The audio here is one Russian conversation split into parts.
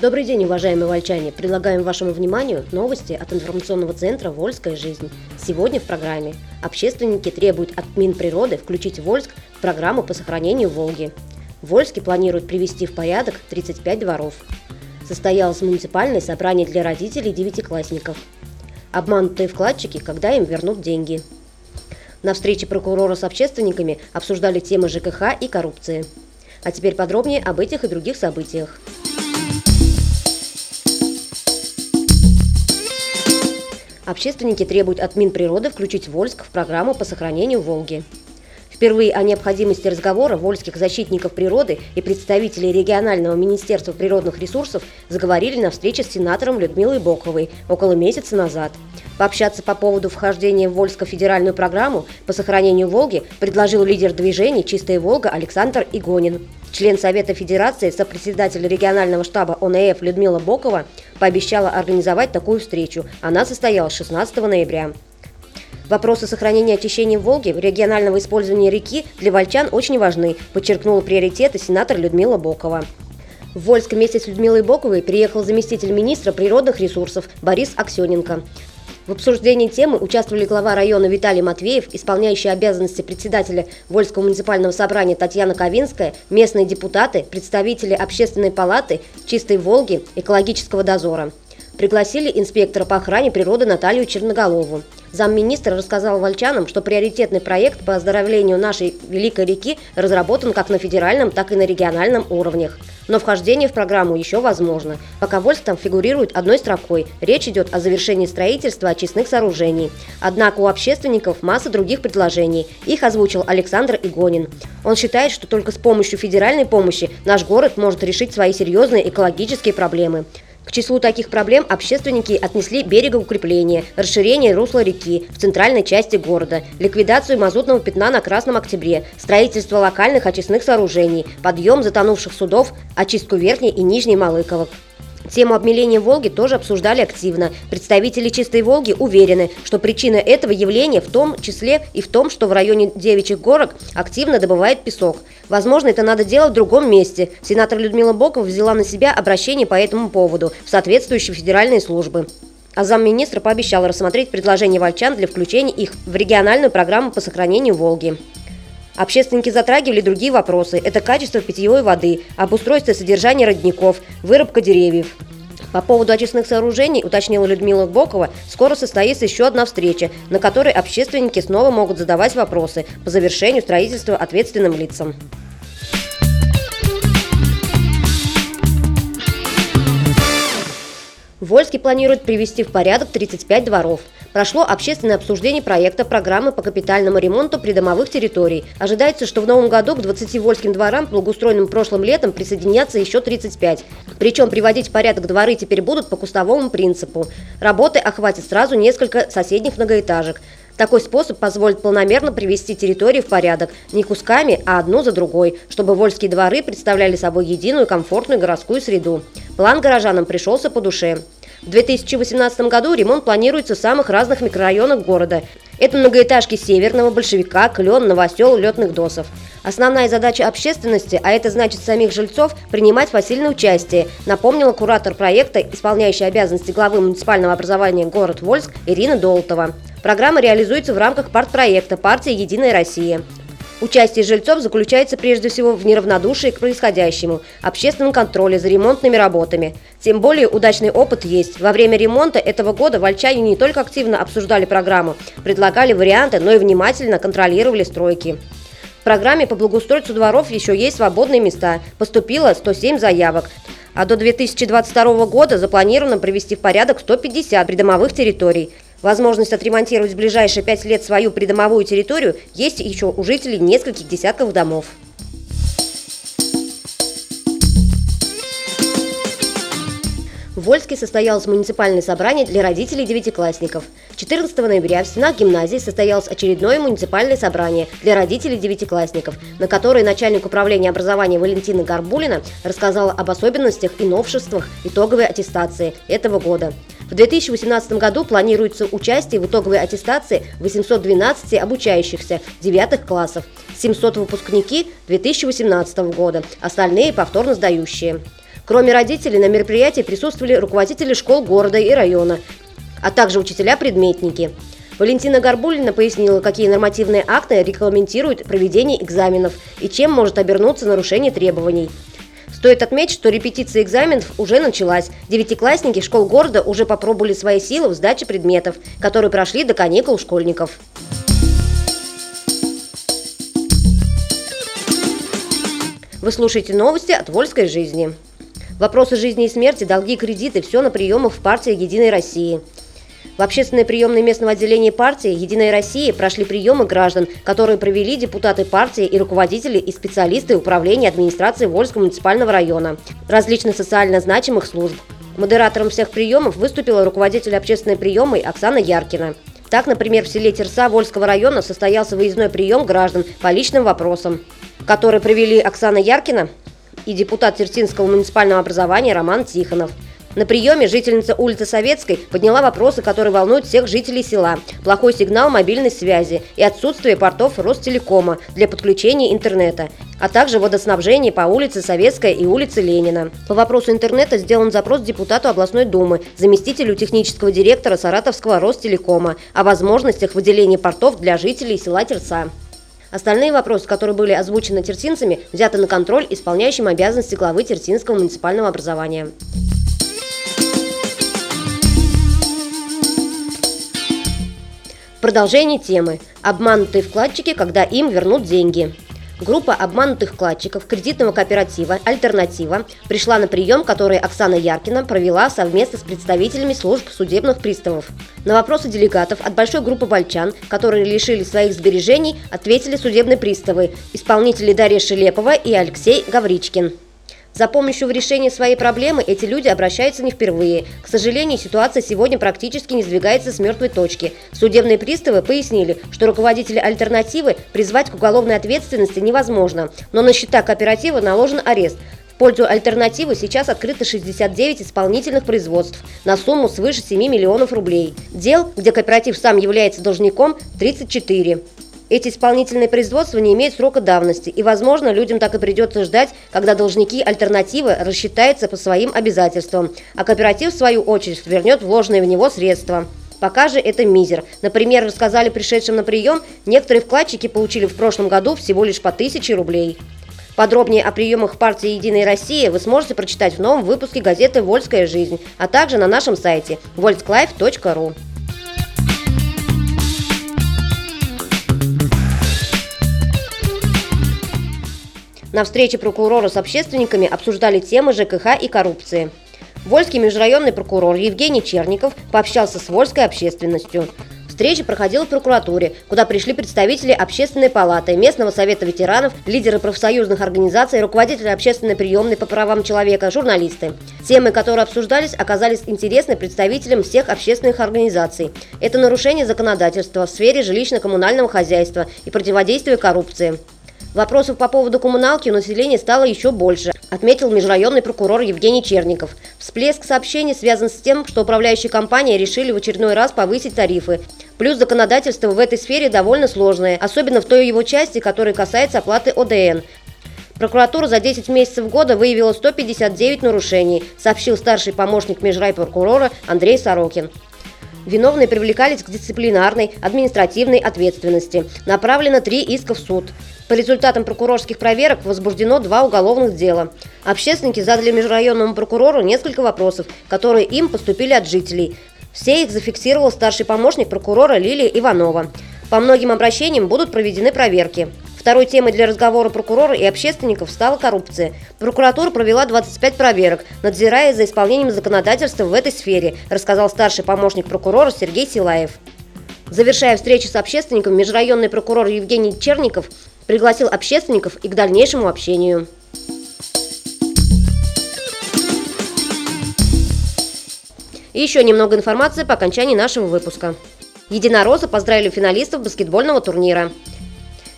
Добрый день, уважаемые вольчане! Предлагаем вашему вниманию новости от информационного центра «Вольская жизнь». Сегодня в программе общественники требуют от Минприроды включить Вольск в программу по сохранению Волги. В Вольске планируют привести в порядок 35 дворов. Состоялось муниципальное собрание для родителей девятиклассников. Обманутые вкладчики, когда им вернут деньги. На встрече прокурора с общественниками обсуждали темы ЖКХ и коррупции. А теперь подробнее об этих и других событиях. Общественники требуют от Минприроды включить Вольск в программу по сохранению Волги. Впервые о необходимости разговора вольских защитников природы и представителей регионального министерства природных ресурсов заговорили на встрече с сенатором Людмилой Боковой около месяца назад. Пообщаться по поводу вхождения в Вольско федеральную программу по сохранению Волги предложил лидер движения «Чистая Волга» Александр Игонин. Член Совета Федерации, сопредседатель регионального штаба ОНФ Людмила Бокова пообещала организовать такую встречу. Она состоялась 16 ноября. Вопросы сохранения очищения Волги, регионального использования реки для вольчан очень важны, подчеркнула приоритеты сенатор Людмила Бокова. В Вольск вместе с Людмилой Боковой приехал заместитель министра природных ресурсов Борис Аксененко. В обсуждении темы участвовали глава района Виталий Матвеев, исполняющий обязанности председателя Вольского муниципального собрания Татьяна Ковинская, местные депутаты, представители Общественной палаты, Чистой Волги, экологического дозора. Пригласили инспектора по охране природы Наталью Черноголову. Замминистра рассказал вольчанам, что приоритетный проект по оздоровлению нашей Великой реки разработан как на федеральном, так и на региональном уровнях. Но вхождение в программу еще возможно. Пока Вольск там фигурирует одной строкой. Речь идет о завершении строительства очистных сооружений. Однако у общественников масса других предложений. Их озвучил Александр Игонин. Он считает, что только с помощью федеральной помощи наш город может решить свои серьезные экологические проблемы. К числу таких проблем общественники отнесли берегоукрепление, расширение русла реки в центральной части города, ликвидацию мазутного пятна на Красном Октябре, строительство локальных очистных сооружений, подъем затонувших судов, очистку Верхней и Нижней Малыковок. Тему обмеления Волги тоже обсуждали активно. Представители «Чистой Волги» уверены, что причина этого явления в том числе и в том, что в районе Девичьих горок активно добывает песок. Возможно, это надо делать в другом месте. Сенатор Людмила Бокова взяла на себя обращение по этому поводу в соответствующие федеральные службы. А замминистра пообещал рассмотреть предложения вольчан для включения их в региональную программу по сохранению Волги. Общественники затрагивали другие вопросы. Это качество питьевой воды, обустройство и содержание родников, вырубка деревьев. По поводу очистных сооружений, уточнила Людмила Бокова, скоро состоится еще одна встреча, на которой общественники снова могут задавать вопросы по завершению строительства ответственным лицам. Вольский планирует привести в порядок 35 дворов. Прошло общественное обсуждение проекта программы по капитальному ремонту придомовых территорий. Ожидается, что в новом году к 20 вольским дворам, благоустроенным прошлым летом, присоединятся еще 35. Причем приводить в порядок дворы теперь будут по кустовому принципу. Работы охватят сразу несколько соседних многоэтажек. Такой способ позволит планомерно привести территории в порядок не кусками, а одну за другой, чтобы вольские дворы представляли собой единую комфортную городскую среду. План горожанам пришелся по душе. В 2018 году ремонт планируется в самых разных микрорайонах города. Это многоэтажки Северного, Большевика, Клен, Новосел, Летных Досов. Основная задача общественности, а это значит самих жильцов, принимать посильное участие, напомнила куратор проекта, исполняющий обязанности главы муниципального образования город Вольск Ирина Долтова. Программа реализуется в рамках партпроекта «Партия Единая Россия». Участие жильцов заключается прежде всего в неравнодушии к происходящему, общественном контроле за ремонтными работами. Тем более удачный опыт есть. Во время ремонта этого года вольчане не только активно обсуждали программу, предлагали варианты, но и внимательно контролировали стройки. В программе по благоустройству дворов еще есть свободные места. Поступило 107 заявок. А до 2022 года запланировано привести в порядок 150 придомовых территорий. Возможность отремонтировать в ближайшие пять лет свою придомовую территорию есть еще у жителей нескольких десятков домов. В Вольске состоялось муниципальное собрание для родителей девятиклассников. 14 ноября в стенах гимназии состоялось очередное муниципальное собрание для родителей девятиклассников, на которое начальник управления образования Валентина Горбулина рассказала об особенностях и новшествах итоговой аттестации этого года. В 2018 году планируется участие в итоговой аттестации 812 обучающихся 9 классов, 700 выпускники 2018 года, остальные повторно сдающие. Кроме родителей, на мероприятии присутствовали руководители школ города и района, а также учителя-предметники. Валентина Горбулина пояснила, какие нормативные акты регламентируют проведение экзаменов и чем может обернуться нарушение требований. Стоит отметить, что репетиция экзаменов уже началась. Девятиклассники школ города уже попробовали свои силы в сдаче предметов, которые прошли до каникул школьников. Вы слушаете новости от Вольской жизни. Вопросы жизни и смерти, долги и кредиты – все на приемах в партии «Единой России». В общественной приемной местного отделения партии «Единая Россия» прошли приемы граждан, которые провели депутаты партии и руководители и специалисты управления администрации Вольского муниципального района, различных социально значимых служб. Модератором всех приемов выступила руководитель общественной приемы Оксана Яркина. Так, например, в селе Терса Вольского района состоялся выездной прием граждан по личным вопросам, который провели Оксана Яркина и депутат Терсинского муниципального образования Роман Тихонов – на приеме жительница улицы Советской подняла вопросы, которые волнуют всех жителей села. Плохой сигнал мобильной связи и отсутствие портов Ростелекома для подключения интернета, а также водоснабжение по улице Советская и улице Ленина. По вопросу интернета сделан запрос депутату областной думы, заместителю технического директора Саратовского Ростелекома о возможностях выделения портов для жителей села Терса. Остальные вопросы, которые были озвучены терсинцами, взяты на контроль исполняющим обязанности главы Терсинского муниципального образования. Продолжение темы. Обманутые вкладчики, когда им вернут деньги. Группа обманутых вкладчиков кредитного кооператива «Альтернатива» пришла на прием, который Оксана Яркина провела совместно с представителями служб судебных приставов. На вопросы делегатов от большой группы вольчан, которые лишили своих сбережений, ответили судебные приставы, исполнители Дарья Шелепова и Алексей Гавричкин. За помощью в решении своей проблемы эти люди обращаются не впервые. К сожалению, ситуация сегодня практически не сдвигается с мертвой точки. Судебные приставы пояснили, что руководители альтернативы призвать к уголовной ответственности невозможно, но на счета кооператива наложен арест. В пользу альтернативы сейчас открыто 69 исполнительных производств на сумму свыше 7 миллионов рублей. Дел, где кооператив сам является должником, 34. Эти исполнительные производства не имеют срока давности, и, возможно, людям так и придется ждать, когда должники альтернативы рассчитаются по своим обязательствам, а кооператив, в свою очередь, вернет вложенные в него средства. Пока же это мизер. Например, рассказали пришедшим на прием, некоторые вкладчики получили в прошлом году всего лишь по тысяче рублей. Подробнее о приемах партии «Единая Россия» вы сможете прочитать в новом выпуске газеты «Вольская жизнь», а также на нашем сайте volsklife.ru. На встрече прокурора с общественниками обсуждали темы ЖКХ и коррупции. Вольский межрайонный прокурор Евгений Черников пообщался с вольской общественностью. Встреча проходила в прокуратуре, куда пришли представители Общественной палаты, Местного совета ветеранов, лидеры профсоюзных организаций, руководители общественной приемной по правам человека, журналисты. Темы, которые обсуждались, оказались интересны представителям всех общественных организаций. Это нарушение законодательства в сфере жилищно-коммунального хозяйства и противодействие коррупции. Вопросов по поводу коммуналки у населения стало еще больше, отметил межрайонный прокурор Евгений Черников. Всплеск сообщений связан с тем, что управляющие компании решили в очередной раз повысить тарифы. Плюс законодательство в этой сфере довольно сложное, особенно в той его части, которая касается оплаты ОДН. Прокуратура за 10 месяцев года выявила 159 нарушений, сообщил старший помощник межрайпрокурора Андрей Сорокин. Виновные привлекались к дисциплинарной, административной ответственности. Направлено три иска в суд. По результатам прокурорских проверок возбуждено два уголовных дела. Общественники задали межрайонному прокурору несколько вопросов, которые им поступили от жителей. Все их зафиксировал старший помощник прокурора Лилия Иванова. По многим обращениям будут проведены проверки. Второй темой для разговора прокурора и общественников стала коррупция. Прокуратура провела 25 проверок, надзирая за исполнением законодательства в этой сфере, рассказал старший помощник прокурора Сергей Силаев. Завершая встречу с общественником, межрайонный прокурор Евгений Черников пригласил общественников и к дальнейшему общению. И еще немного информации по окончании нашего выпуска. Единороссы поздравили финалистов баскетбольного турнира.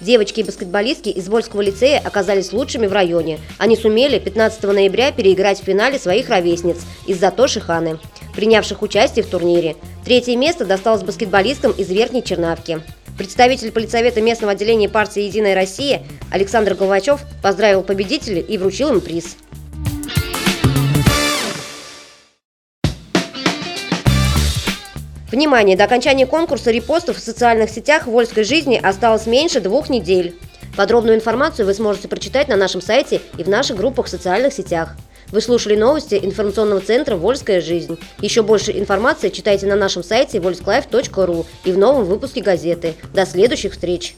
Девочки и баскетболистки из Вольского лицея оказались лучшими в районе. Они сумели 15 ноября переиграть в финале своих ровесниц из Затоши Ханы, принявших участие в турнире. Третье место досталось баскетболистам из Верхней Чернавки. Представитель политсовета местного отделения партии «Единая Россия» Александр Головачев поздравил победителей и вручил им приз. Внимание! До окончания конкурса репостов в социальных сетях Вольской жизни осталось меньше двух недель. Подробную информацию вы сможете прочитать на нашем сайте и в наших группах в социальных сетях. Вы слушали новости информационного центра «Вольская жизнь». Еще больше информации читайте на нашем сайте volsklиfe.ru и в новом выпуске газеты. До следующих встреч!